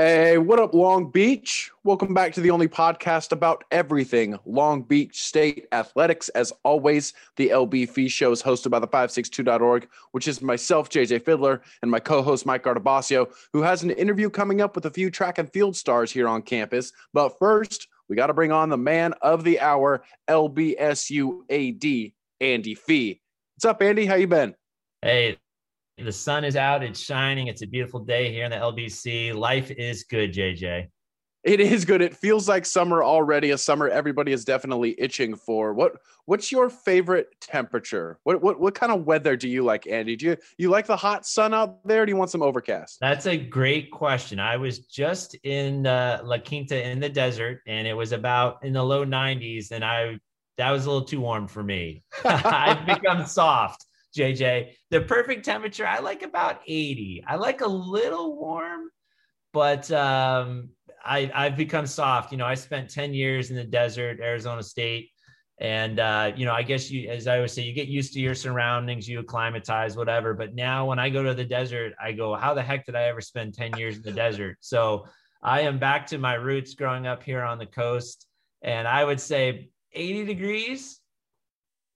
Hey, what up, Long Beach? Welcome back to the only podcast about everything Long Beach State athletics. As always, the LB Fee Show is hosted by the 562.org, which is myself, JJ Fiddler, and my co host, Mike Guardabascio, who has an interview coming up with a few track and field stars here on campus. But first, we got to bring on the man of the hour, LBSU AD, Andy Fee. What's up, Andy? How you been? Hey, the sun is out, it's shining. It's a beautiful day here in the LBC. Life is good, JJ. It is good. It feels like summer already. A summer everybody is definitely itching for. What What's your favorite temperature? What What What kind of weather do you like, Andy? Do you you like the hot sun out there? do you want some overcast? That's a great question. I was just in uh, La Quinta in the desert, and it was about in the low 90s, and I that was a little too warm for me. I've become soft. JJ. The perfect temperature, I like about 80. I like a little warm, but um, I, I've become soft. You know, I spent 10 years in the desert, Arizona State. And, uh, you know, I guess you, as I always say, you get used to your surroundings, you acclimatize, whatever. But now when I go to the desert, I go, how the heck did I ever spend 10 years in the desert? So I am back to my roots growing up here on the coast. And I would say 80 degrees,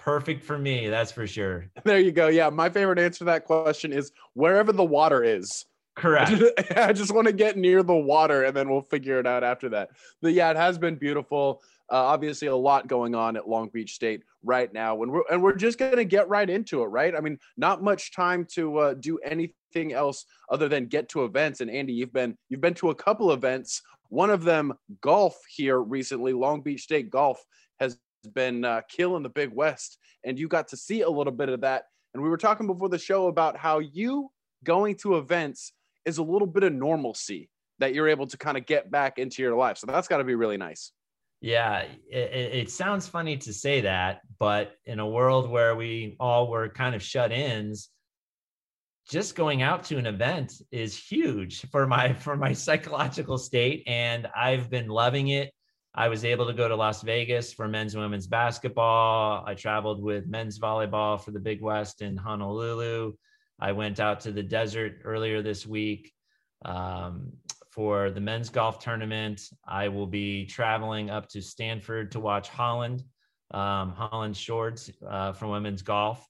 perfect for me. That's for sure. There you go. Yeah. My favorite answer to that question is wherever the water is. Correct. I just want to get near the water and then we'll figure it out after that. But yeah, it has been beautiful. Uh, obviously, a lot going on at Long Beach State right now, and we're and we're just gonna get right into it, right? I mean, not much time to uh, do anything else other than get to events. And Andy, you've been you've been to a couple events. One of them, golf here recently. Long Beach State golf has been uh, killing the Big West, and you got to see a little bit of that. And we were talking before the show about how you going to events is a little bit of normalcy that you're able to kind of get back into your life. So that's got to be really nice. Yeah, it, it, sounds funny to say that, but in a world where we all were kind of shut ins, just going out to an event is huge for my for my psychological state, and I've been loving it. I was able to go to Las Vegas for men's and women's basketball. I traveled with men's volleyball for the Big West in Honolulu. I went out to the desert earlier this week um, for the men's golf tournament. I will be traveling up to Stanford to watch Holland, um, Holland Shorts uh, from women's golf,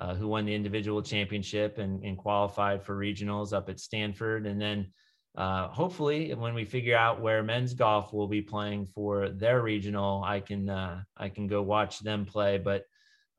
uh, who won the individual championship and, and qualified for regionals up at Stanford. And then uh, hopefully when we figure out where men's golf will be playing for their regional i can uh, i can go watch them play. But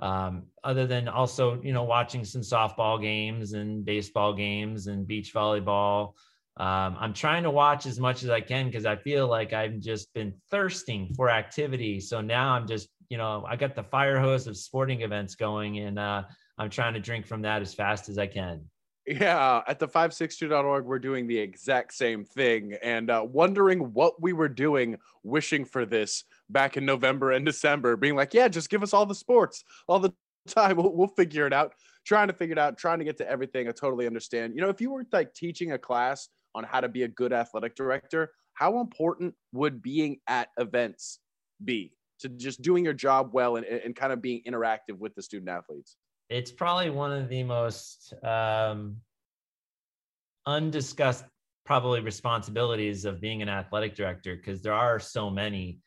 um, other than also you know watching some softball games and baseball games and beach volleyball um, i'm trying to watch as much as i can because i feel like i've just been thirsting for activity. So now i'm just you know i got the fire hose of sporting events going and uh, i'm trying to drink from that as fast as i can yeah, at the 562.org, we're doing the exact same thing and uh, wondering what we were doing, wishing for this back in November and December, being like, yeah, just give us all the sports all the time. We'll, we'll figure it out. Trying to figure it out, trying to get to everything. I totally understand. You know, if you were like teaching a class on how to be a good athletic director, how important would being at events be to just doing your job well and, and kind of being interactive with the student athletes? It's probably one of the most um, undiscussed probably responsibilities of being an athletic director because there are so many.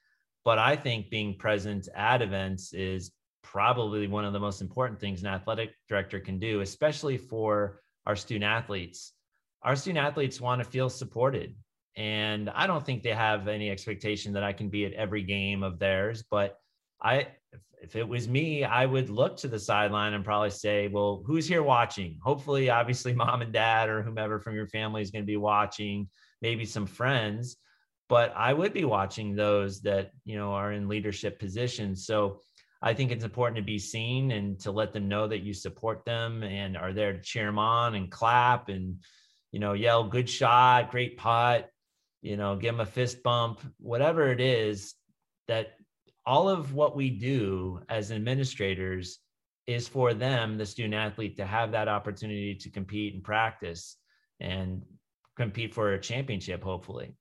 But i think being present at events is probably one of the most important things an athletic director can do especially for our student athletes. Our student athletes want to feel supported and i don't think they have any expectation that i can be at every game of theirs but i if it was me, I would look to the sideline and probably say, well, who's here watching? Hopefully, obviously, mom and dad or whomever from your family is going to be watching, maybe some friends. But I would be watching those that, you know, are in leadership positions. So I think it's important to be seen and to let them know that you support them and are there to cheer them on and clap and, you know, yell, good shot, great putt, you know, give them a fist bump, whatever it is that all of what we do as administrators is for them, the student athlete, to have that opportunity to compete and practice and compete for a championship, hopefully.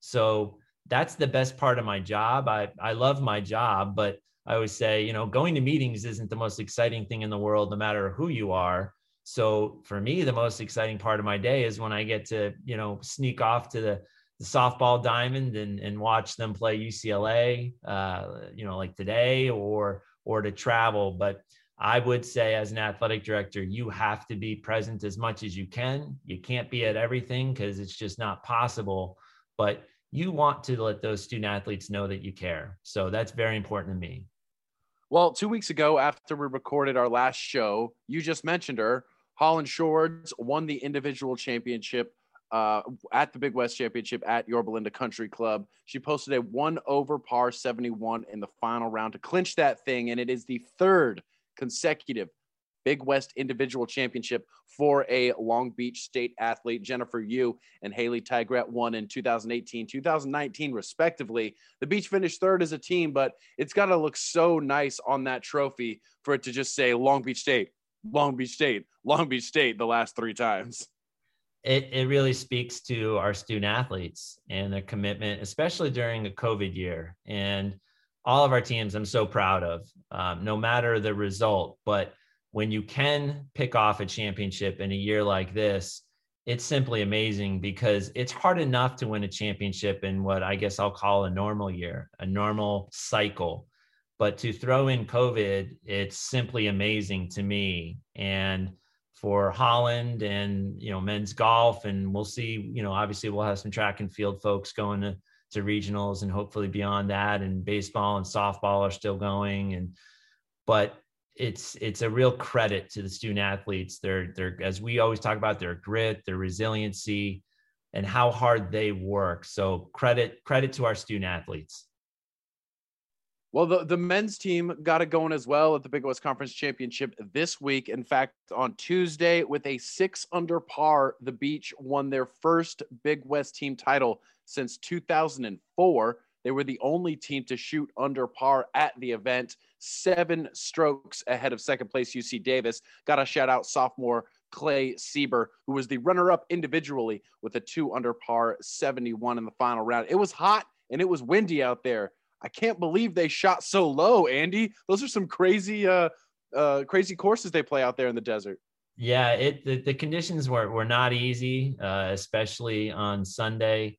So that's the best part of my job. I, I love my job, but I always say, you know, going to meetings isn't the most exciting thing in the world, no matter who you are. So for me, the most exciting part of my day is when I get to, you know, sneak off to the the softball diamond and, and watch them play UCLA, uh, you know, like today or, or to travel. But I would say as an athletic director, you have to be present as much as you can. You can't be at everything because it's just not possible, but you want to let those student athletes know that you care. So that's very important to me. Well, two weeks ago, after we recorded our last show, you just mentioned her. Holland Shords won the individual championship uh, at the Big West Championship at Yorba Linda Country Club. She posted a one over par 71 in the final round to clinch that thing, and it is the third consecutive Big West Individual Championship for a Long Beach State athlete. Jennifer Yu and Haley Tigrett won in 2018, 2019, respectively. The Beach finished third as a team, but it's got to look so nice on that trophy for it to just say Long Beach State, Long Beach State, Long Beach State the last three times it, it really speaks to our student athletes and their commitment, especially during a COVID year. And all of our teams, I'm so proud of, um, no matter the result. But when you can pick off a championship in a year like this, it's simply amazing because it's hard enough to win a championship in what I guess I'll call a normal year, a normal cycle. But to throw in COVID, it's simply amazing to me. And for Holland and you know men's golf, and we'll see. You know, obviously we'll have some track and field folks going to, to regionals, and hopefully beyond that. And baseball and softball are still going, and but it's it's a real credit to the student athletes. They're they're as we always talk about their grit, their resiliency, and how hard they work. So credit credit to our student athletes. Well, the, the men's team got it going as well at the Big West Conference Championship this week. In fact, on Tuesday, with a six under par, the Beach won their first Big West team title since 2004. They were the only team to shoot under par at the event, seven strokes ahead of second place UC Davis. Got a shout out sophomore Clay Sieber, who was the runner up individually with a two under par 71 in the final round. It was hot and it was windy out there I can't believe they shot so low, Andy. Those are some crazy, uh, uh, crazy courses they play out there in the desert. Yeah, it the, the conditions were were not easy, uh, especially on Sunday.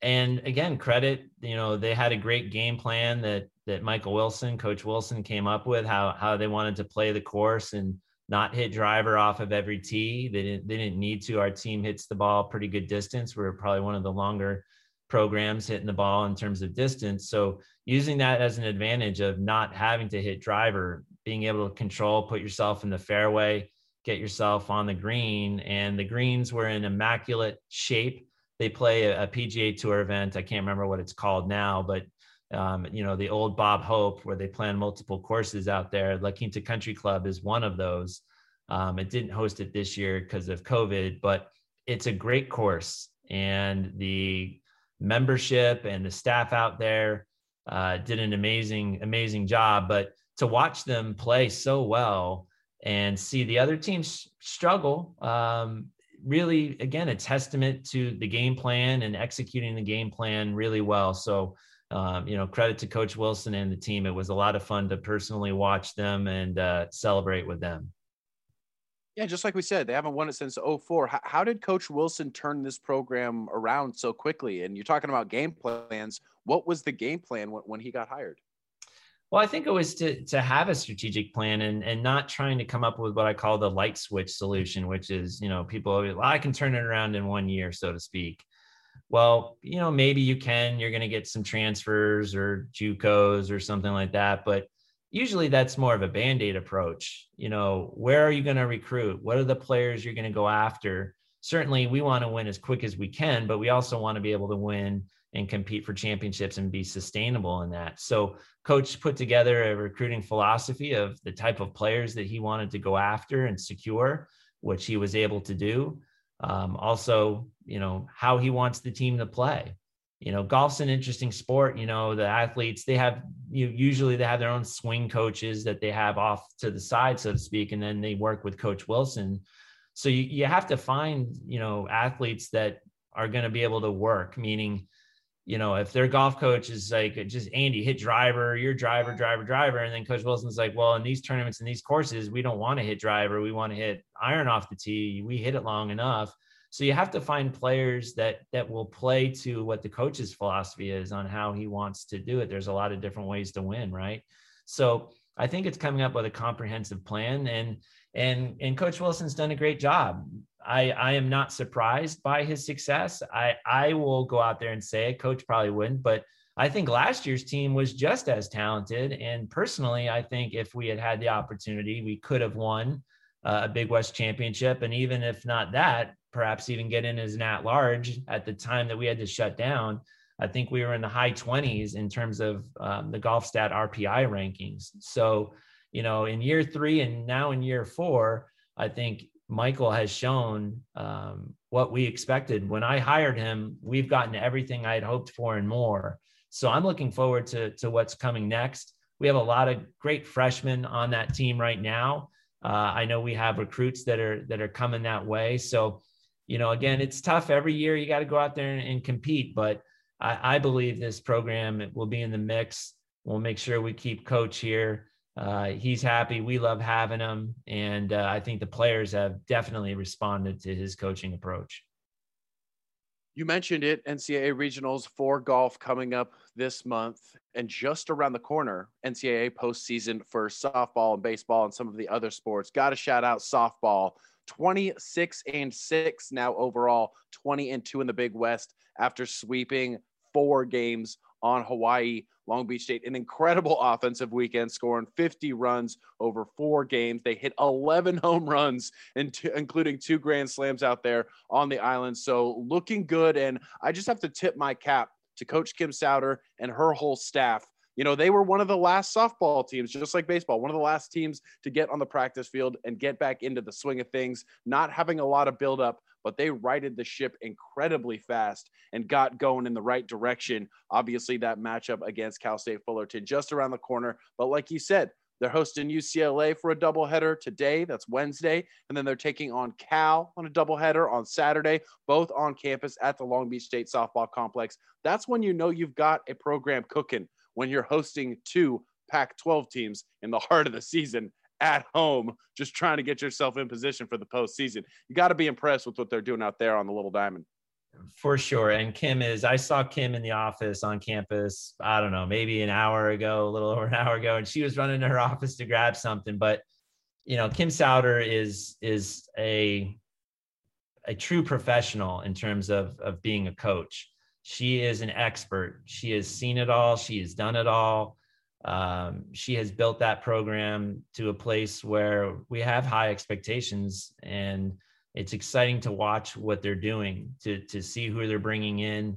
And again, credit you know they had a great game plan that that Michael Wilson, Coach Wilson, came up with how how they wanted to play the course and not hit driver off of every tee. They didn't they didn't need to. Our team hits the ball pretty good distance. We're probably one of the longer programs hitting the ball in terms of distance. So using that as an advantage of not having to hit driver, being able to control, put yourself in the fairway, get yourself on the green. And the greens were in immaculate shape. They play a, a PGA Tour event. I can't remember what it's called now, but um, you know the old Bob Hope, where they plan multiple courses out there. La Quinta Country Club is one of those. Um, it didn't host it this year because of COVID, but it's a great course, and the membership and the staff out there uh, did an amazing, amazing job. But to watch them play so well and see the other teams struggle, um, really, again, a testament to the game plan and executing the game plan really well. So, um, you know, credit to Coach Wilson and the team. It was a lot of fun to personally watch them and uh, celebrate with them. Yeah, just like we said, they haven't won it since 04. How, how, did Coach Wilson turn this program around so quickly? And you're talking about game plans. What was the game plan when, when he got hired? Well, I think it was to to have a strategic plan and and not trying to come up with what I call the light switch solution, which is you know people well, I can turn it around in one year, so to speak. Well, you know maybe you can. You're going to get some transfers or JUCOs or something like that, but usually that's more of a band-aid approach. You know where are you going to recruit? What are the players you're going to go after? Certainly we want to win as quick as we can but we also want to be able to win and compete for championships and be sustainable in that. So coach put together a recruiting philosophy of the type of players that he wanted to go after and secure which he was able to do. Um, also you know how he wants the team to play you know golf's an interesting sport you know the athletes they have you usually they have their own swing coaches that they have off to the side so to speak and then they work with coach wilson. So you, you have to find you know athletes that are going to be able to work meaning you know if their golf coach is like just andy hit driver your driver driver driver and then coach wilson's like well in these tournaments and these courses we don't want to hit driver we want to hit iron off the tee we hit it long enough So you have to find players that that will play to what the coach's philosophy is on how he wants to do it. There's a lot of different ways to win, right? So I think it's coming up with a comprehensive plan and and and coach Wilson's done a great job. I I am not surprised by his success. I I will go out there and say it. Coach probably wouldn't, but I think last year's team was just as talented. And personally, I think if we had had the opportunity, we could have won a Big West championship. And even if not that, perhaps even get in as an at large at the time that we had to shut down. I think we were in the high 20s in terms of um, the golf stat RPI rankings. So, you know, in year three and now in year four, I think Michael has shown um, what we expected. When I hired him, we've gotten everything I had hoped for and more. So I'm looking forward to, to what's coming next. We have a lot of great freshmen on that team right now. Uh, I know we have recruits that are that are coming that way. So you know, again, it's tough every year. You got to go out there and, and compete, but I, I, believe this program will be in the mix. We'll make sure we keep coach here. Uh, he's happy. We love having him, and uh, I think the players have definitely responded to his coaching approach. You mentioned it, NCAA regionals for golf coming up this month, and just around the corner, NCAA postseason for softball and baseball and some of the other sports. Got to shout out softball 26 and 6 now overall, 20 and 2 in the Big West after sweeping four games on Hawaii. Long Beach State, an incredible offensive weekend, scoring 50 runs over four games. They hit 11 home runs, including two grand slams out there on the island. So looking good. And I just have to tip my cap to Coach Kim Souter and her whole staff you know, they were one of the last softball teams, just like baseball, one of the last teams to get on the practice field and get back into the swing of things, not having a lot of buildup, but they righted the ship incredibly fast and got going in the right direction. Obviously, that matchup against Cal State Fullerton just around the corner. But like you said, they're hosting UCLA for a doubleheader today. That's Wednesday. And then they're taking on Cal on a doubleheader on Saturday, both on campus at the Long Beach State Softball Complex. That's when you know you've got a program cooking when you're hosting two Pac 12 teams in the heart of the season at home, just trying to get yourself in position for the postseason. You got to be impressed with what they're doing out there on the Little Diamond. For sure. And Kim is, I saw Kim in the office on campus, I don't know, maybe an hour ago, a little over an hour ago, and she was running to her office to grab something. But, you know, Kim Souter is, is a, a true professional in terms of, of being a coach she is an expert. She has seen it all. She has done it all. Um, she has built that program to a place where we have high expectations, and it's exciting to watch what they're doing to to see who they're bringing in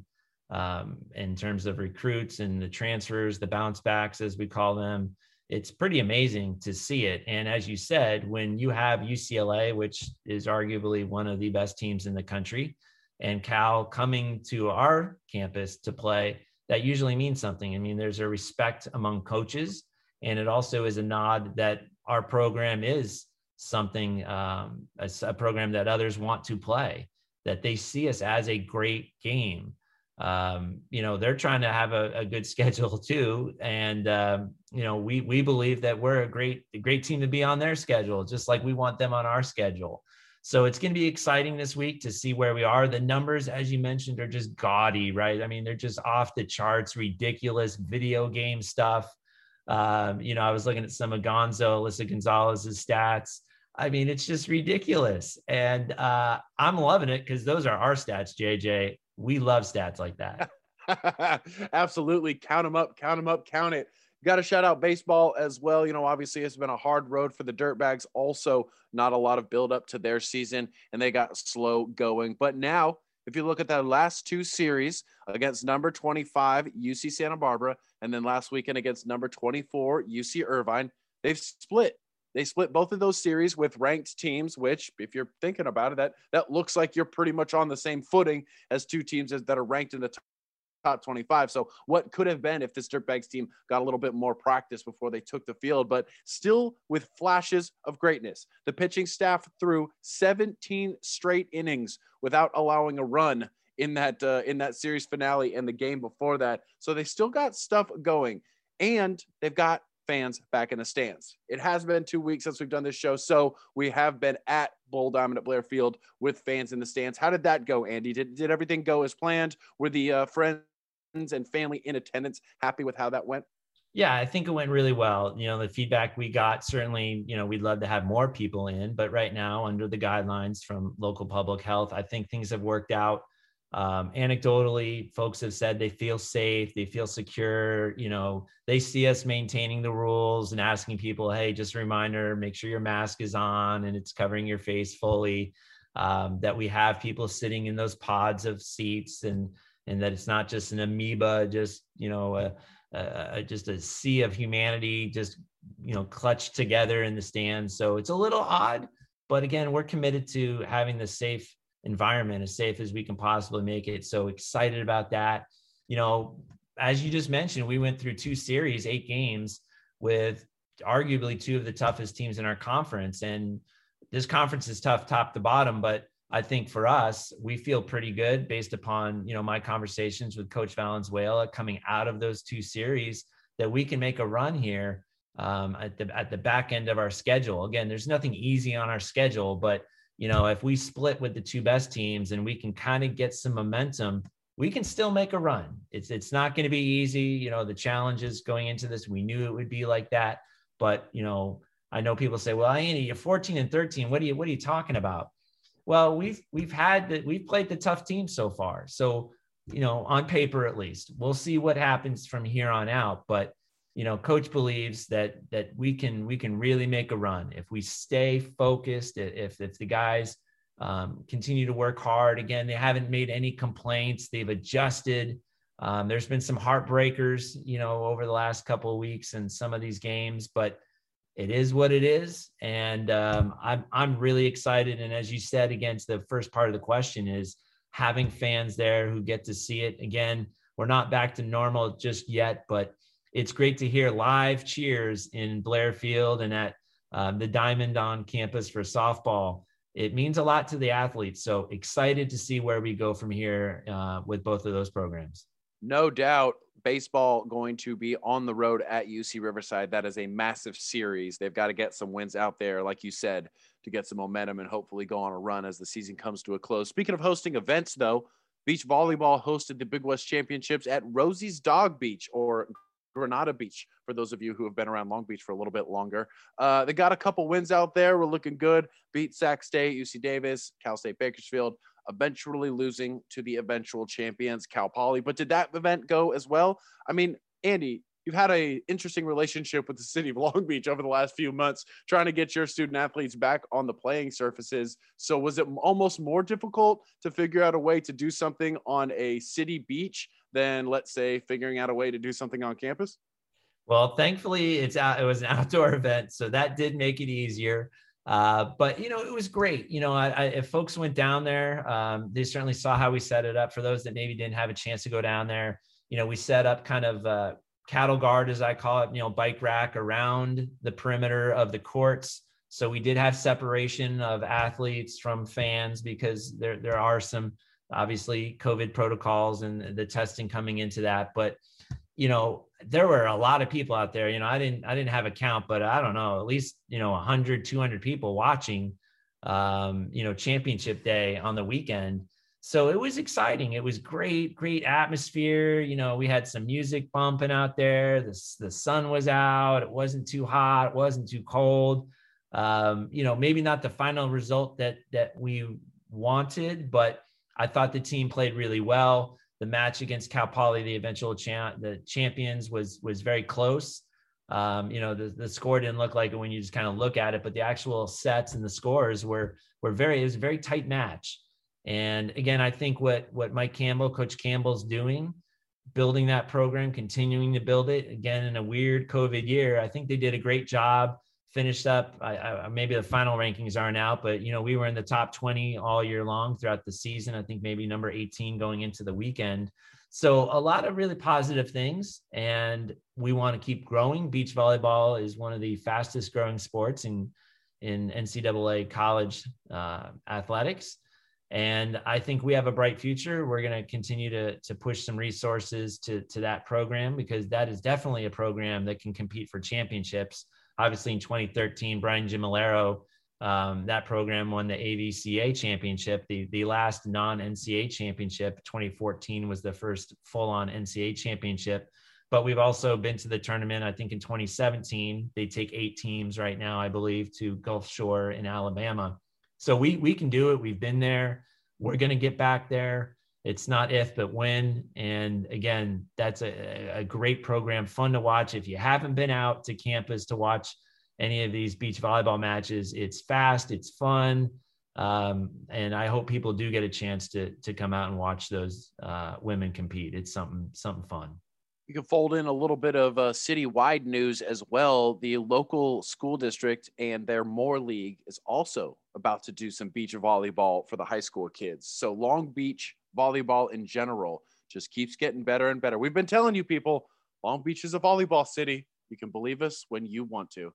um, in terms of recruits and the transfers, the bounce backs as we call them. It's pretty amazing to see it. And as you said, when you have UCLA, which is arguably one of the best teams in the country, and Cal coming to our campus to play, that usually means something. I mean, there's a respect among coaches, and it also is a nod that our program is something, um, a, a, program that others want to play, that they see us as a great game. Um, you know, they're trying to have a, a good schedule too, and um, you know, we we believe that we're a great a great team to be on their schedule, just like we want them on our schedule. So it's going to be exciting this week to see where we are. The numbers, as you mentioned, are just gaudy, right? I mean, they're just off the charts, ridiculous video game stuff. Um, you know, I was looking at some of Gonzo, Alyssa Gonzalez's stats. I mean, it's just ridiculous. And uh, I'm loving it because those are our stats, JJ. We love stats like that. Absolutely. Count them up, count them up, count it. Got to shout out baseball as well. You know, obviously it's been a hard road for the Dirtbags. Also, not a lot of build up to their season, and they got slow going. But now, if you look at that last two series against number 25 UC Santa Barbara, and then last weekend against number 24 UC Irvine, they've split. They split both of those series with ranked teams, which, if you're thinking about it, that that looks like you're pretty much on the same footing as two teams that are ranked in the top 25. So what could have been if this Dirtbags team got a little bit more practice before they took the field, but still with flashes of greatness. The pitching staff threw 17 straight innings without allowing a run in that uh, in that series finale and the game before that. So they still got stuff going, and they've got fans back in the stands. It has been two weeks since we've done this show, so we have been at Bull Diamond at Blair Field with fans in the stands. How did that go, Andy? Did, did everything go as planned? Were the uh, friends and family in attendance happy with how that went? Yeah, I think it went really well. You know, the feedback we got certainly, you know, we'd love to have more people in, but right now, under the guidelines from local public health, I think things have worked out. Um, anecdotally, folks have said they feel safe, they feel secure. You know, they see us maintaining the rules and asking people, hey, just a reminder, make sure your mask is on and it's covering your face fully. Um, that we have people sitting in those pods of seats and and that it's not just an amoeba, just you know, a, a, just a sea of humanity, just you know, clutched together in the stands. So it's a little odd, but again, we're committed to having the safe environment as safe as we can possibly make it. So excited about that. You know, as you just mentioned, we went through two series, eight games with arguably two of the toughest teams in our conference. And this conference is tough top to bottom, but I think for us, we feel pretty good based upon, you know, my conversations with Coach Valenzuela coming out of those two series that we can make a run here um, at the at the back end of our schedule. Again, there's nothing easy on our schedule, but you know, if we split with the two best teams and we can kind of get some momentum, we can still make a run. It's it's not going to be easy. You know, the challenges going into this, we knew it would be like that. But you know, I know people say, "Well, Andy, you're 14 and 13. What are you What are you talking about?" Well, we've we've had that we've played the tough teams so far. So, you know, on paper at least, we'll see what happens from here on out. But you know, coach believes that that we can we can really make a run if we stay focused. If if the guys um, continue to work hard. Again, they haven't made any complaints. They've adjusted. Um, there's been some heartbreakers, you know, over the last couple of weeks in some of these games, but it is what it is, and um, I'm I'm really excited. And as you said, against the first part of the question is having fans there who get to see it again. We're not back to normal just yet, but it's great to hear live cheers in Blair Field and at um, the Diamond on campus for softball. It means a lot to the athletes. So excited to see where we go from here uh, with both of those programs. No doubt baseball going to be on the road at UC Riverside. That is a massive series. They've got to get some wins out there, like you said, to get some momentum and hopefully go on a run as the season comes to a close. Speaking of hosting events, though, beach volleyball hosted the Big West Championships at Rosie's Dog Beach or Granada Beach for those of you who have been around Long Beach for a little bit longer. Uh, they got a couple wins out there. We're looking good. Beat Sac State, UC Davis, Cal State Bakersfield eventually losing to the eventual champions, Cal Poly. But did that event go as well? I mean, Andy, you've had a interesting relationship with the city of Long Beach over the last few months, trying to get your student athletes back on the playing surfaces. So was it almost more difficult to figure out a way to do something on a city beach than, let's say, figuring out a way to do something on campus? Well, thankfully, it's out. It was an outdoor event, so that did make it easier. Uh, but you know, it was great. You know, I, I, if folks went down there, um, they certainly saw how we set it up. For those that maybe didn't have a chance to go down there, you know, we set up kind of uh, cattle guard, as I call it, you know, bike rack around the perimeter of the courts. So we did have separation of athletes from fans because there there are some obviously COVID protocols and the testing coming into that. But you know, there were a lot of people out there. You know, I didn't I didn't have a count, but I don't know, at least, you know, 100, 200 people watching um, you know, championship day on the weekend. So it was exciting. It was great, great atmosphere. You know, we had some music bumping out there. The, the sun was out. It wasn't too hot. It wasn't too cold. Um, you know, maybe not the final result that that we wanted, but I thought the team played really well the match against Cal Poly, the eventual champ, the champions, was was very close. Um, you know, the, the score didn't look like it when you just kind of look at it, but the actual sets and the scores were were very. It was a very tight match. And again, I think what what Mike Campbell, Coach Campbell's doing, building that program, continuing to build it again in a weird COVID year. I think they did a great job finished up. I, I, maybe the final rankings aren't out, but you know we were in the top 20 all year long throughout the season. I think maybe number 18 going into the weekend. So a lot of really positive things, and we want to keep growing. Beach volleyball is one of the fastest growing sports in in NCAA college uh, athletics. And I think we have a bright future. We're going to continue to, to push some resources to, to that program because that is definitely a program that can compete for championships. Obviously, in 2013, Brian Gimmillaro, um, that program won the AVCA championship, the, the last non NCAA championship. 2014 was the first full on NCAA championship. But we've also been to the tournament, I think in 2017. They take eight teams right now, I believe, to Gulf Shore in Alabama. So we we can do it. We've been there. We're going to get back there. It's not if, but when. And again, that's a, a great program, fun to watch. If you haven't been out to campus to watch any of these beach volleyball matches, it's fast, it's fun. Um, and I hope people do get a chance to to come out and watch those uh, women compete. It's something something fun. You can fold in a little bit of uh, citywide news as well. The local school district and their Moore League is also about to do some beach volleyball for the high school kids. So Long Beach volleyball in general just keeps getting better and better. We've been telling you people, Long Beach is a volleyball city. You can believe us when you want to.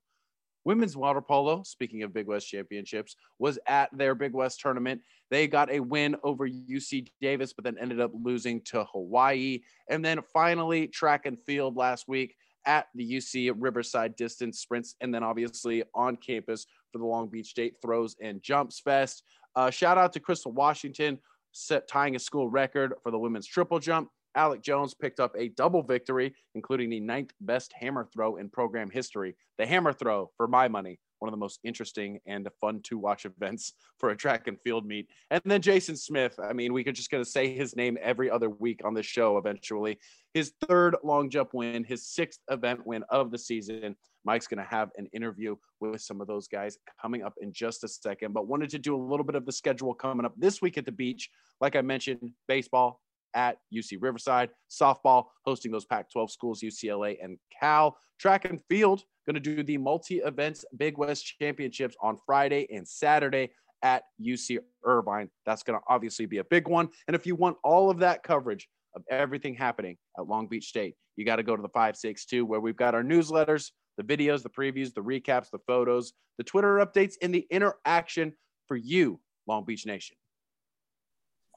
Women's water polo, speaking of Big West championships, was at their Big West tournament. They got a win over UC Davis, but then ended up losing to Hawaii. And then finally, track and field last week at the UC Riverside Distance Sprints, and then obviously on campus for the Long Beach State Throws and Jumps Fest. Uh, shout out to Crystal Washington, set tying a school record for the women's triple jump. Alec Jones picked up a double victory, including the ninth best hammer throw in program history. The hammer throw, for my money, one of the most interesting and fun to watch events for a track and field meet. And then Jason Smith, I mean, we could just going to say his name every other week on this show eventually. His third long jump win, his sixth event win of the season. Mike's going to have an interview with some of those guys coming up in just a second, but wanted to do a little bit of the schedule coming up this week at the beach. Like I mentioned, baseball, at UC Riverside. Softball hosting those Pac 12 schools, UCLA and Cal. Track and field going to do the multi events Big West Championships on Friday and Saturday at UC Irvine. That's going to obviously be a big one. And if you want all of that coverage of everything happening at Long Beach State, you got to go to the 562 where we've got our newsletters, the videos, the previews, the recaps, the photos, the Twitter updates, and the interaction for you, Long Beach Nation.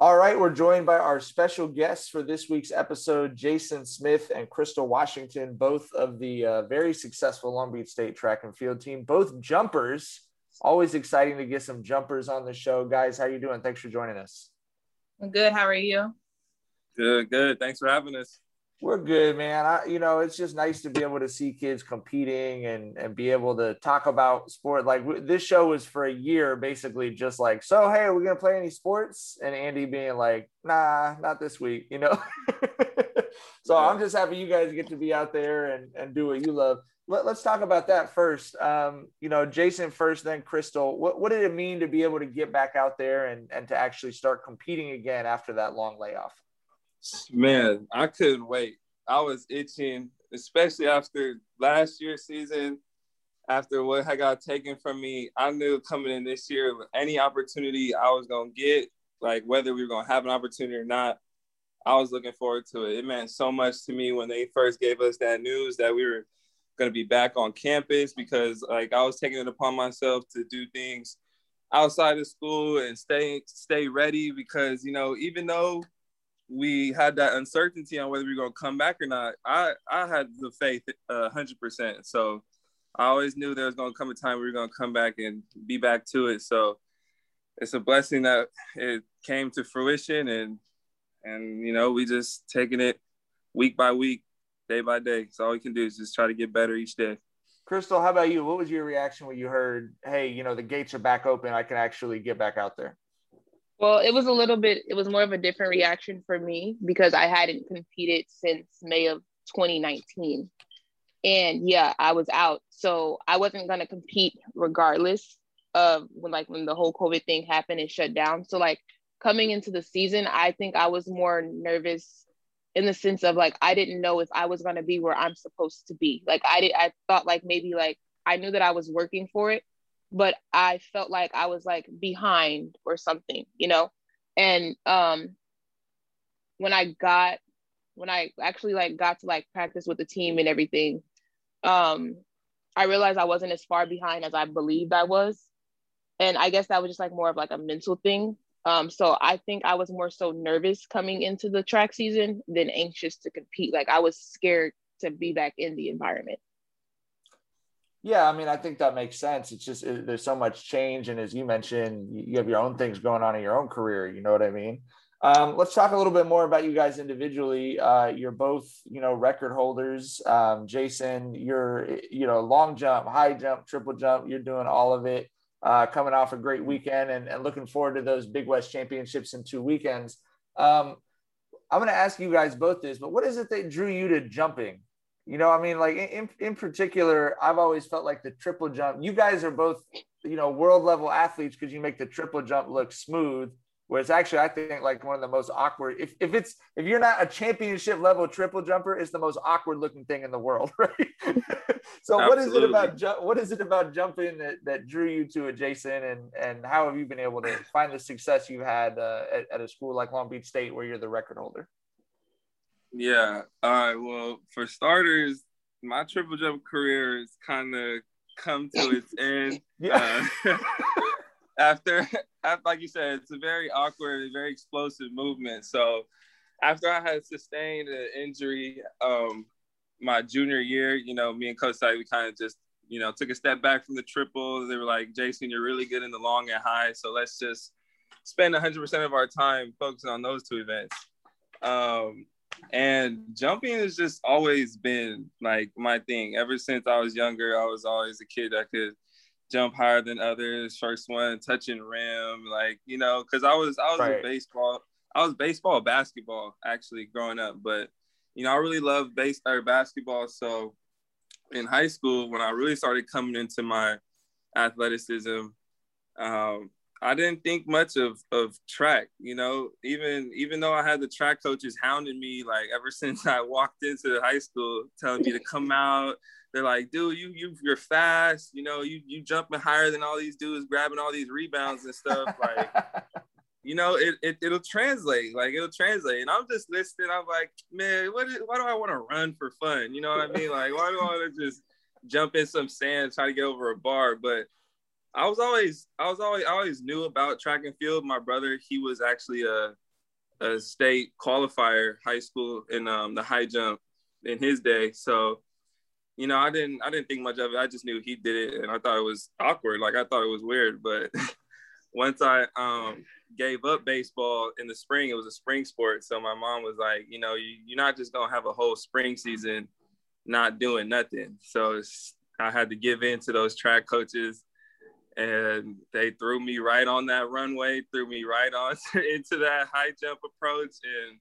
All right, we're joined by our special guests for this week's episode, Jason Smith and Crystal Washington, both of the uh, very successful Long Beach State track and field team, both jumpers. Always exciting to get some jumpers on the show, guys. How you doing? Thanks for joining us. I'm good. How are you? Good, good. Thanks for having us. We're good, man. I, you know, it's just nice to be able to see kids competing and and be able to talk about sport. Like this show was for a year, basically just like, so hey, are we gonna play any sports? And Andy being like, nah, not this week, you know. so. I'm just happy you guys get to be out there and and do what you love. Let, us talk about that first. Um, you know, Jason first, then Crystal. What what did it mean to be able to get back out there and and to actually start competing again after that long layoff? Man, I couldn't wait. I was itching, especially after last year's season. After what had got taken from me, I knew coming in this year, any opportunity I was gonna get, like whether we were gonna have an opportunity or not, I was looking forward to it. It meant so much to me when they first gave us that news that we were going to be back on campus because like I was taking it upon myself to do things outside of school and stay stay ready because you know even though we had that uncertainty on whether we are going to come back or not, I I had the faith hundred uh, percent. So I always knew there was going to come a time we were going to come back and be back to it. So it's a blessing that it came to fruition, and and you know we just taking it week by week, day by day. So all we can do is just try to get better each day. Crystal, how about you? What was your reaction when you heard, "Hey, you know the gates are back open. I can actually get back out there"? Well, it was a little bit, it was more of a different reaction for me because I hadn't competed since May of 2019. And yeah, I was out. So I wasn't going to compete regardless of when, like, when the whole COVID thing happened and shut down. So, like, coming into the season, I think I was more nervous in the sense of like, I didn't know if I was going to be where I'm supposed to be. Like, I did, I thought like maybe like I knew that I was working for it, but I felt like I was like behind or something, you know? And um when I got when I actually like got to like practice with the team and everything, um, I realized I wasn't as far behind as I believed I was. And I guess that was just like more of like a mental thing. Um, so I think I was more so nervous coming into the track season than anxious to compete. Like I was scared to be back in the environment. Yeah, I mean, I think that makes sense. It's just it, there's so much change, and as you mentioned, you have your own things going on in your own career. You know what I mean? Um, let's talk a little bit more about you guys individually. Uh, you're both, you know, record holders. Um, Jason, you're, you know, long jump, high jump, triple jump. You're doing all of it. Uh, coming off a great weekend and, and, looking forward to those Big West championships in two weekends. Um, I'm going to ask you guys both this, but what is it that drew you to jumping? You know, I mean, like in, in particular, I've always felt like the triple jump. You guys are both, you know, world level athletes because you make the triple jump look smooth. Where it's actually, I think, like one of the most awkward. If, if it's if you're not a championship level triple jumper, it's the most awkward looking thing in the world, right? so, Absolutely. what is it about ju- what is it about jumping that, that drew you to it, Jason? And and how have you been able to find the success you had uh, at, at a school like Long Beach State, where you're the record holder? Yeah. All right. Well, for starters, my triple jump career has kind of come to its end. yeah. Uh, after, after, like you said, it's a very awkward, very explosive movement. So, after I had sustained an injury, um, my junior year, you know, me and Coach Site, we kind of just, you know, took a step back from the triple. They were like, Jason, you're really good in the long and high, so let's just spend 100% of our time focusing on those two events. Um, and jumping has just always been like my thing. Ever since I was younger, I was always a kid that could jump higher than others. First one touching rim, like you know, because I was I was right. baseball. I was baseball, basketball actually growing up, but you know I really loved base or basketball. So in high school, when I really started coming into my athleticism, um, I didn't think much of of track, you know, even even though I had the track coaches hounding me like ever since I walked into high school, telling me to come out. They're like, dude, you you you're fast, you know, you you jumping higher than all these dudes, grabbing all these rebounds and stuff. Like, you know, it, it it'll translate, like it'll translate. And I'm just listening. I'm like, man, what is, why do I want to run for fun? You know what I mean? Like, why do I want to just jump in some sand, try to get over a bar? But I was always, I was always, I always knew about track and field. My brother, he was actually a, a state qualifier, high school in um, the high jump in his day. So, you know, I didn't, I didn't think much of it. I just knew he did it, and I thought it was awkward. Like I thought it was weird. But once I um, gave up baseball in the spring, it was a spring sport. So my mom was like, you know, you, you're not just gonna have a whole spring season not doing nothing. So I had to give in to those track coaches and they threw me right on that runway, threw me right on into that high jump approach, and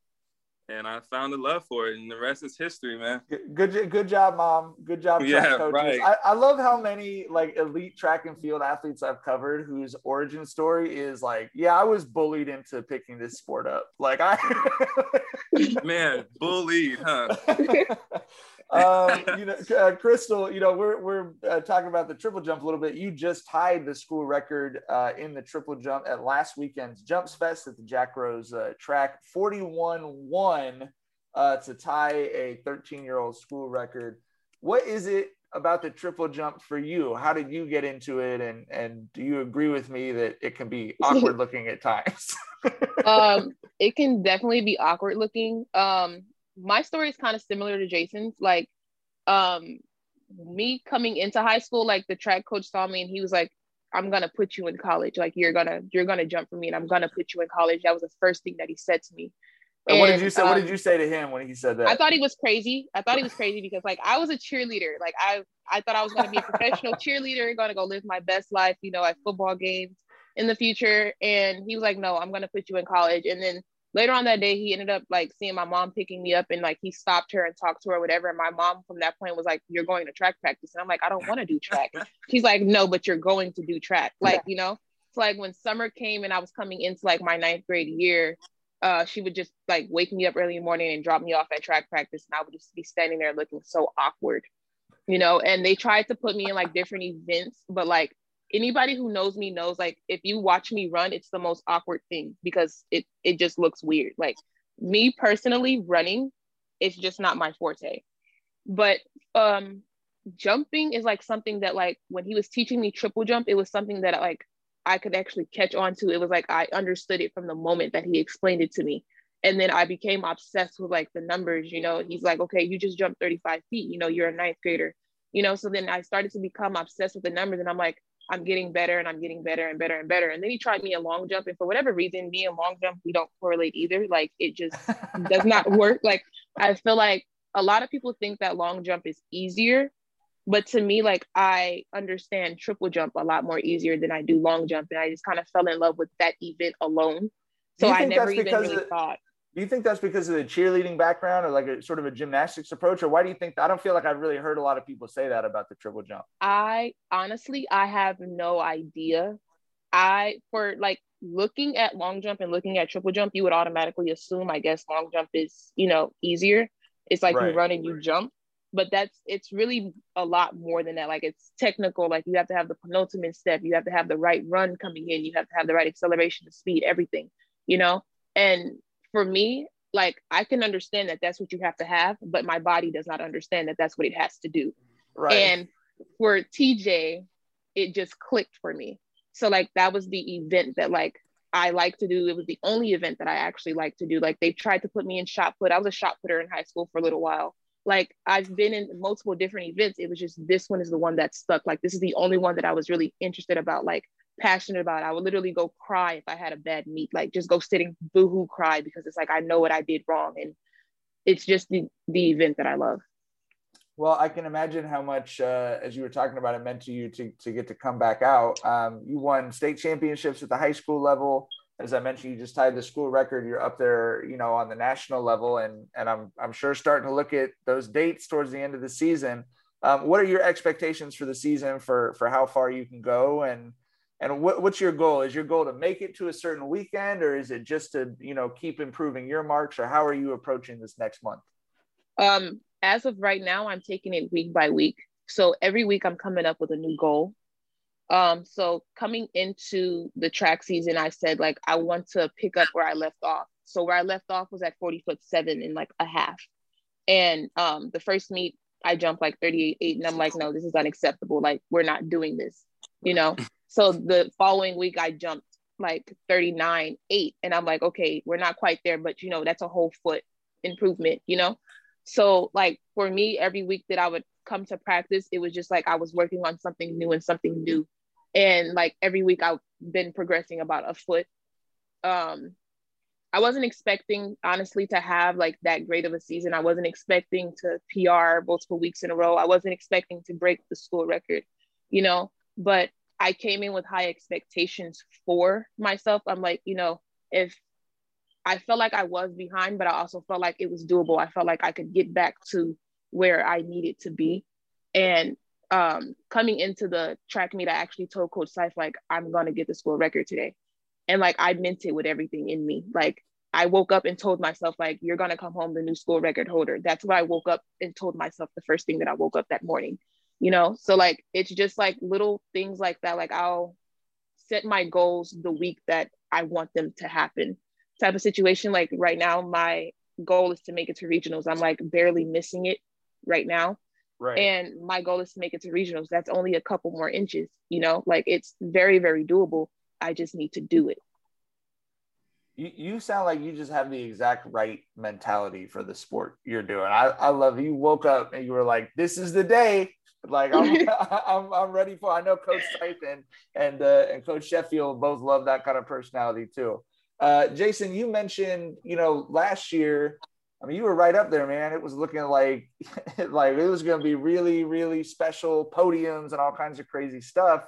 and I found a love for it, and the rest is history, man. Good, good job, mom. Good job, yeah, coaches. right. I, I love how many like elite track and field athletes I've covered whose origin story is like, yeah, I was bullied into picking this sport up. Like I, man, bullied, huh? um, you know, uh, Crystal, you know, we're, we're uh, talking about the triple jump a little bit. You just tied the school record uh, in the triple jump at last weekend's Jumps Fest at the Jack Rose uh, track, 41 1 uh, to tie a 13 year old school record. What is it about the triple jump for you? How did you get into it? And, and do you agree with me that it can be awkward looking at times? um, it can definitely be awkward looking. Um, my story is kind of similar to Jason's. Like, um, me coming into high school, like the track coach saw me and he was like, I'm gonna put you in college. Like you're gonna you're gonna jump for me and I'm gonna put you in college. That was the first thing that he said to me. And, what did you say? Um, what did um, you say to him when he said that? I thought he was crazy. I thought he was crazy because like I was a cheerleader. Like I I thought I was gonna be a professional cheerleader, gonna go live my best life, you know, at football games in the future. And he was like, No, I'm gonna put you in college. And then later on that day, he ended up like seeing my mom picking me up and like he stopped her and talked to her, whatever. And my mom from that point was like, You're going to track practice. And I'm like, I don't want to do track. She's like, No, but you're going to do track. Like, you know, it's like when summer came and I was coming into like my ninth grade year, uh, she would just like wake me up early in the morning and drop me off at track practice. And I would just be standing there looking so awkward, you know. And they tried to put me in like different events, but like anybody who knows me knows like if you watch me run it's the most awkward thing because it it just looks weird like me personally running it's just not my forte but um jumping is like something that like when he was teaching me triple jump it was something that like I could actually catch on to. It was like I understood it from the moment that he explained it to me. And then I became obsessed with like the numbers, you know. He's like, okay, you just jumped 35 feet, you know, you're a ninth grader, you know. So then I started to become obsessed with the numbers, and I'm like, I'm getting better and I'm getting better and better and better. And then he tried me a long jump, and for whatever reason, me and long jump we don't correlate either. Like it just does not work. Like I feel like a lot of people think that long jump is easier, but to me, like I understand triple jump a lot more easier than I do long jump, and I just kind of fell in love with that event alone. So I never even really thought. Do you think that's because of the cheerleading background, or like a sort of a gymnastics approach, or why do you think? I don't feel like I've really heard a lot of people say that about the triple jump. I honestly, I have no idea. I for like looking at long jump and looking at triple jump, you would automatically assume, I guess, long jump is you know easier. It's like right. you run and you jump but that's it's really a lot more than that like it's technical like you have to have the penultimate step you have to have the right run coming in you have to have the right acceleration the speed everything you know and for me like i can understand that that's what you have to have but my body does not understand that that's what it has to do right and for tj it just clicked for me so like that was the event that like I like to do. It was the only event that I actually like to do. Like they tried to put me in shot put. I was a shot putter in high school for a little while like I've been in multiple different events. It was just this one is the one that stuck. Like this is the only one that I was really interested about, like passionate about. I would literally go cry if I had a bad meet, like just go sitting boohoo cry because it's like I know what I did wrong. And it's just the the event that I love. Well, I can imagine how much, uh, as you were talking about, it meant to you to, to get to come back out. Um, you won state championships at the high school level as I mentioned, you just tied the school record. You're up there, you know, on the national level, and and I'm I'm sure starting to look at those dates towards the end of the season. Um, what are your expectations for the season for for how far you can go and and what, what's your goal? Is your goal to make it to a certain weekend, or is it just to you know keep improving your marks, or how are you approaching this next month? Um, as of right now, I'm taking it week by week. So every week I'm coming up with a new goal. Um, so coming into the track season, I said like I want to pick up where I left off. So where I left off was at 40 foot seven in like a half. And um, the first meet, I jumped like 38 eight, and I'm like, no, this is unacceptable. Like we're not doing this, you know. So the following week, I jumped like 39 eight, and I'm like, okay, we're not quite there, but you know, that's a whole foot improvement, you know. So like for me, every week that I would come to practice, it was just like I was working on something new and something new and like every week I've been progressing about a foot. Um, I wasn't expecting honestly to have like that great of a season. I wasn't expecting to PR multiple weeks in a row. I wasn't expecting to break the school record, you know, but I came in with high expectations for myself. I'm like, you know, if I felt like I was behind, but I also felt like it was doable. I felt like I could get back to where I needed to be. And um, coming into the track meet, I actually told Coach Sythe, like, I'm gonna get the school record today. And like I meant it with everything in me. Like I woke up and told myself, like, you're gonna come home the new school record holder. That's what I woke up and told myself the first thing that I woke up that morning. You know, so like it's just like little things like that. Like I'll set my goals the week that I want them to happen. Type of situation. Like right now, my goal is to make it to regionals. I'm like barely missing it right now. Right. And my goal is to make it to regionals. That's only a couple more inches, you know, like it's very, very doable. I just need to do it. You, you sound like you just have the exact right mentality for the sport you're doing. I, I love you woke up and you were like, this is the day. Like I'm, I'm, I'm ready for. I know Coach Tyson and uh, and Coach Sheffield both love that kind of personality too. Uh, Jason, you mentioned you know last year I mean, you were right up there, man. It was looking like like it was going to be really, really special podiums and all kinds of crazy stuff.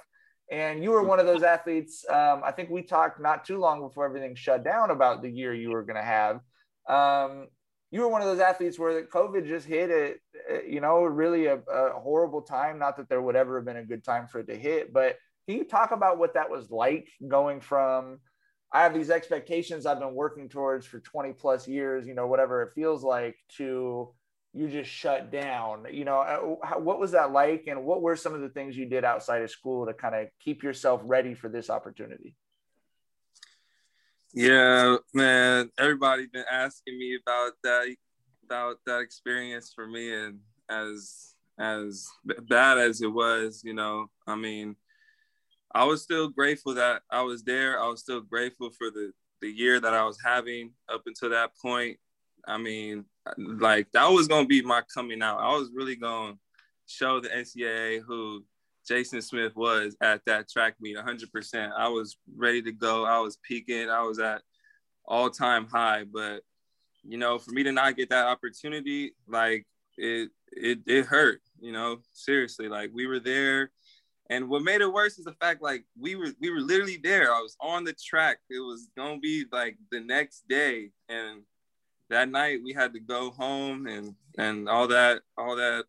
And you were one of those athletes. Um, I think we talked not too long before everything shut down about the year you were going to have. Um, you were one of those athletes where the COVID just hit it, uh, you know, really a, a horrible time. Not that there would ever have been a good time for it to hit, but can you talk about what that was like going from I have these expectations I've been working towards for 20 plus years, you know, whatever it feels like to you just shut down. You know, uh, what was that like? And what were some of the things you did outside of school to kind of keep yourself ready for this opportunity? Yeah, man, everybody been asking me about that, about that experience for me. And as, as bad as it was, you know, I mean, I was still grateful that I was there. I was still grateful for the the year that I was having up until that point. I mean, like that was gonna be my coming out. I was really gonna show the NCAA who Jason Smith was at that track meet 100%. I was ready to go. I was peaking. I was at all time high. But, you know, for me to not get that opportunity, like it, it, it hurt, you know, seriously. Like we were there. And what made it worse is the fact like we were we were literally there. I was on the track. It was gonna be like the next day. And that night we had to go home and and all that all that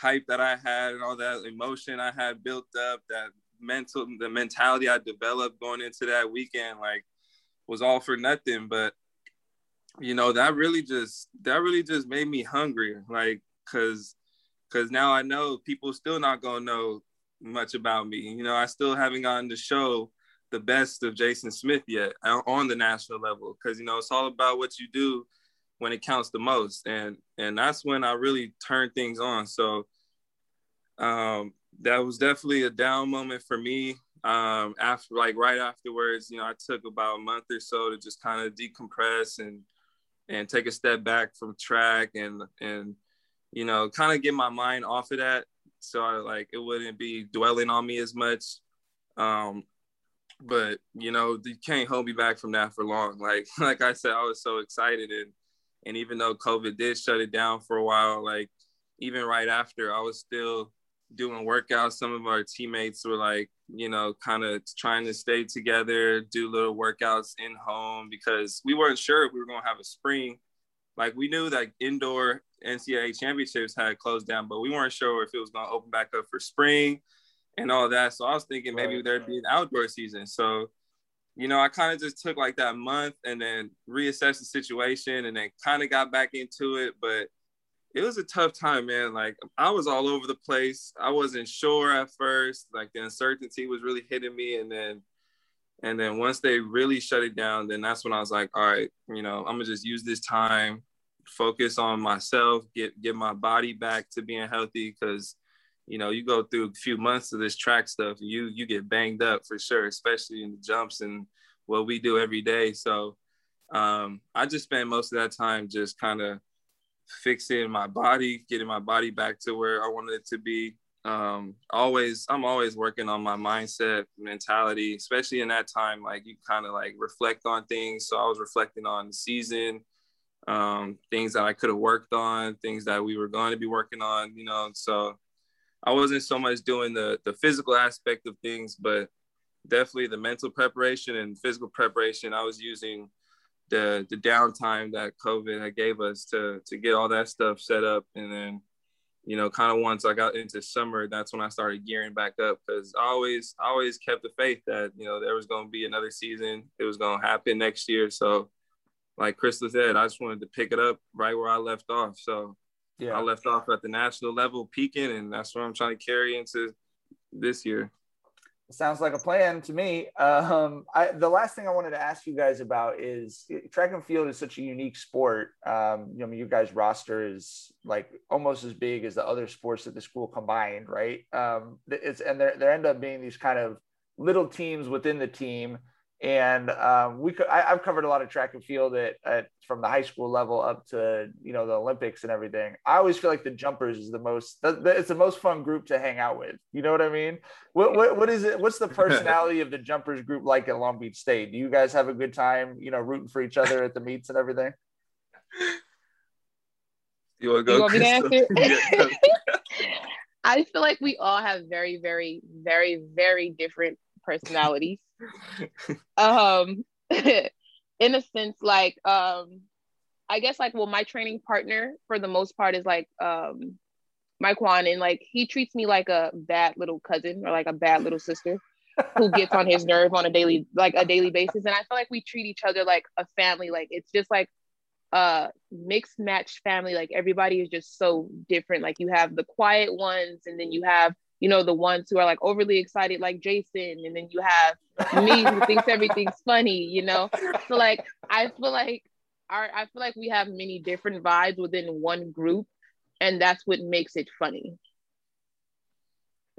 hype that I had and all that emotion I had built up, that mental, the mentality I developed going into that weekend, like was all for nothing. But you know, that really just that really just made me hungry, like because because now I know people still not gonna know much about me. You know, I still haven't gotten to show the best of Jason Smith yet uh, on the national level because you know it's all about what you do when it counts the most. And and that's when i really turned things on. So um that was definitely a down moment for me. Um after like right afterwards you know i took about a month or so to just kind of decompress and and take a step back from track and and you know kind of get my mind off of that so I, like it wouldn't be dwelling on me as much. Um but you know you can't hold me back from that for long. Like like i said i was so excited and and even though COVID did shut it down for a while, like even right after, I was still doing workouts. Some of our teammates were like, you know, kind of trying to stay together, do little workouts in home because we weren't sure if we were going to have a spring. Like we knew that indoor NCAA championships had closed down, but we weren't sure if it was going to open back up for spring and all that. So I was thinking maybe right. there'd be an outdoor season. So you know, I kind of just took like that month and then reassessed the situation and then kind of got back into it. But it was a tough time, man. Like I was all over the place. I wasn't sure at first. Like the uncertainty was really hitting me. And then and then once they really shut it down, then that's when I was like, all right, you know, I'm gonna just use this time, focus on myself, get get my body back to being healthy because you know, you go through a few months of this track stuff, you you get banged up for sure, especially in the jumps and what we do every day. So um, I just spend most of that time just kind of fixing my body, getting my body back to where I wanted it to be. Um, always, I'm always working on my mindset, mentality, especially in that time. Like you kind of like reflect on things. So I was reflecting on the season, um, things that I could have worked on, things that we were going to be working on. You know, so I wasn't so much doing the the physical aspect of things, but definitely the mental preparation and physical preparation. I was using the the downtime that COVID had gave us to to get all that stuff set up, and then you know, kind of once I got into summer, that's when I started gearing back up because I always I always kept the faith that you know there was going to be another season. It was going to happen next year. So, like Crystal said, I just wanted to pick it up right where I left off. So yeah. I left off at the national level peaking, and that's what I'm trying to carry into this year. Sounds like a plan to me. Um, I, the last thing I wanted to ask you guys about is track and field is such a unique sport. Um, you know, your guys' roster is like almost as big as the other sports at the school combined, right? Um, it's and there there end up being these kind of little teams within the team and um, we could, I, have covered a lot of track and field at, at, from the high school level up to you know the Olympics and everything. I always feel like the jumpers is the most the, the, it's the most fun group to hang out with. You know what I mean? What what, what is it? What's the personality of the jumpers group like at Long Beach State? Do you guys have a good time? You know, rooting for each other at the meets and everything. You want to go? You want me to answer? I feel like we all have very, very, very, very different personalities. um, in a sense, like um, I guess like well, my training partner for the most part is like um, Mike Juan, and like he treats me like a bad little cousin or like a bad little sister who gets on his nerve on a daily like a daily basis, and I feel like we treat each other like a family. Like it's just like a mixed match family. Like everybody is just so different. Like you have the quiet ones, and then you have you know, the ones who are like overly excited, like Jason, and then you have me who thinks everything's funny, you know. So like, I feel like our, I feel like we have many different vibes within one group, and that's what makes it funny.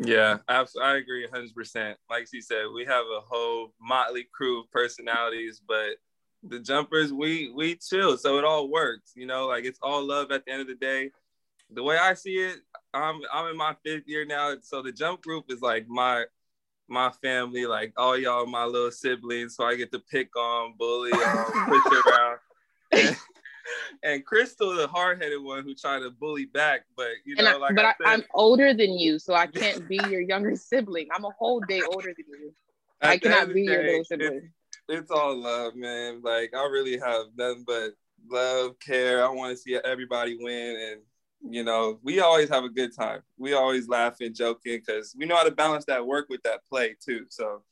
Yeah, absolutely. I agree 100%. Like she said, we have a whole motley crew of personalities, but the jumpers, we we chill, so it all works. You know, like it's all love at the end of the day. The way I see it, I'm I'm in my fifth year now, so the jump group is like my my family, like all y'all my little siblings, so I get to pick on, bully, um, push around. And, and Crystal, the hard-headed one who tried to bully back, but you know, I, like but I I am older than you, so I can't be your younger sibling. I'm a whole day older than you. I cannot be your little sibling. It's, it's all love, man. Like I really have nothing but love, care. I want to see everybody win, and you know, we always have a good time. We always laughing, joking, because we know how to balance that work with that play too. So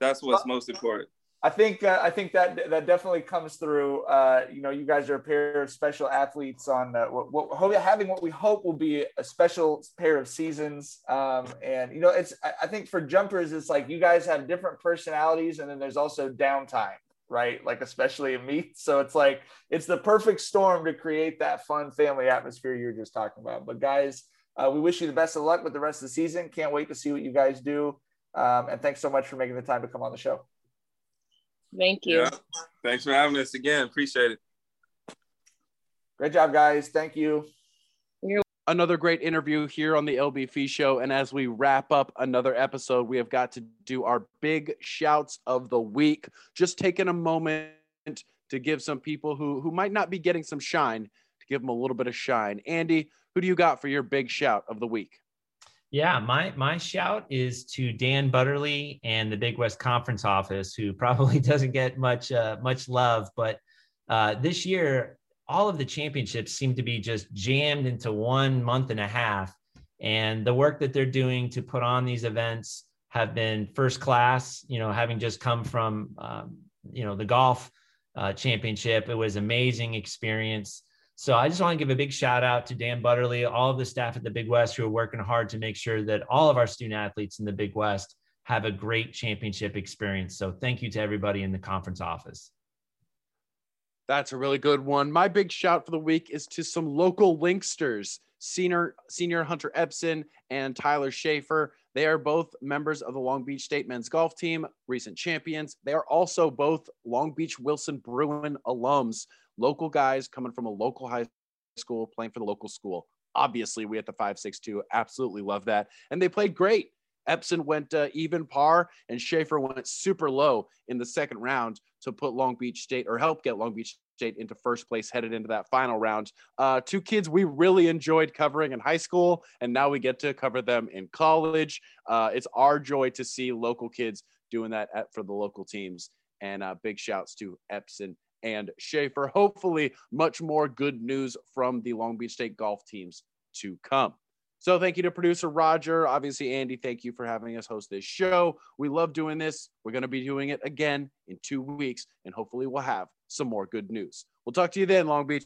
that's what's most important. I think uh, I think that that definitely comes through. Uh, you know, you guys are a pair of special athletes on uh, what, what, having what we hope will be a special pair of seasons. Um, and you know, it's I, I think for jumpers, it's like you guys have different personalities, and then there's also downtime, right? Like especially in meet. So it's like it's the perfect storm to create that fun family atmosphere you were just talking about. But guys, uh, we wish you the best of luck with the rest of the season. Can't wait to see what you guys do. Um, and thanks so much for making the time to come on the show. Thank you. Yeah. Thanks for having us again. Appreciate it. Great job, guys. Thank you. Another great interview here on the LBF show. And as we wrap up another episode, we have got to do our big shouts of the week. Just taking a moment to give some people who, who might not be getting some shine, to give them a little bit of shine. Andy, who do you got for your big shout of the week? Yeah, my my shout is to Dan Butterly and the Big West Conference office, who probably doesn't get much uh, much love, but uh, this year all of the championships seem to be just jammed into one month and a half, and the work that they're doing to put on these events have been first class. You know, having just come from um, you know the golf uh, championship, it was amazing experience. So I just want to give a big shout out to Dan Butterly, all of the staff at the Big West who are working hard to make sure that all of our student athletes in the Big West have a great championship experience. So thank you to everybody in the conference office. That's a really good one. My big shout for the week is to some local Linksters, senior senior Hunter Epson and Tyler Schaefer. They are both members of the Long Beach State men's golf team, recent champions. They are also both Long Beach Wilson Bruin alums local guys coming from a local high school playing for the local school. Obviously, we at the 562 absolutely love that. And they played great. Epson went uh, even par and Schaefer went super low in the second round to put Long Beach State or help get Long Beach State into first place headed into that final round. Uh, two kids we really enjoyed covering in high school, and now we get to cover them in college. Uh, it's our joy to see local kids doing that at, for the local teams. And uh, big shouts to Epson and Schaefer. Hopefully, much more good news from the Long Beach State golf teams to come. So, thank you to producer Roger. Obviously, Andy, thank you for having us host this show. We love doing this. We're going to be doing it again in two weeks, and hopefully, we'll have some more good news. We'll talk to you then, Long Beach.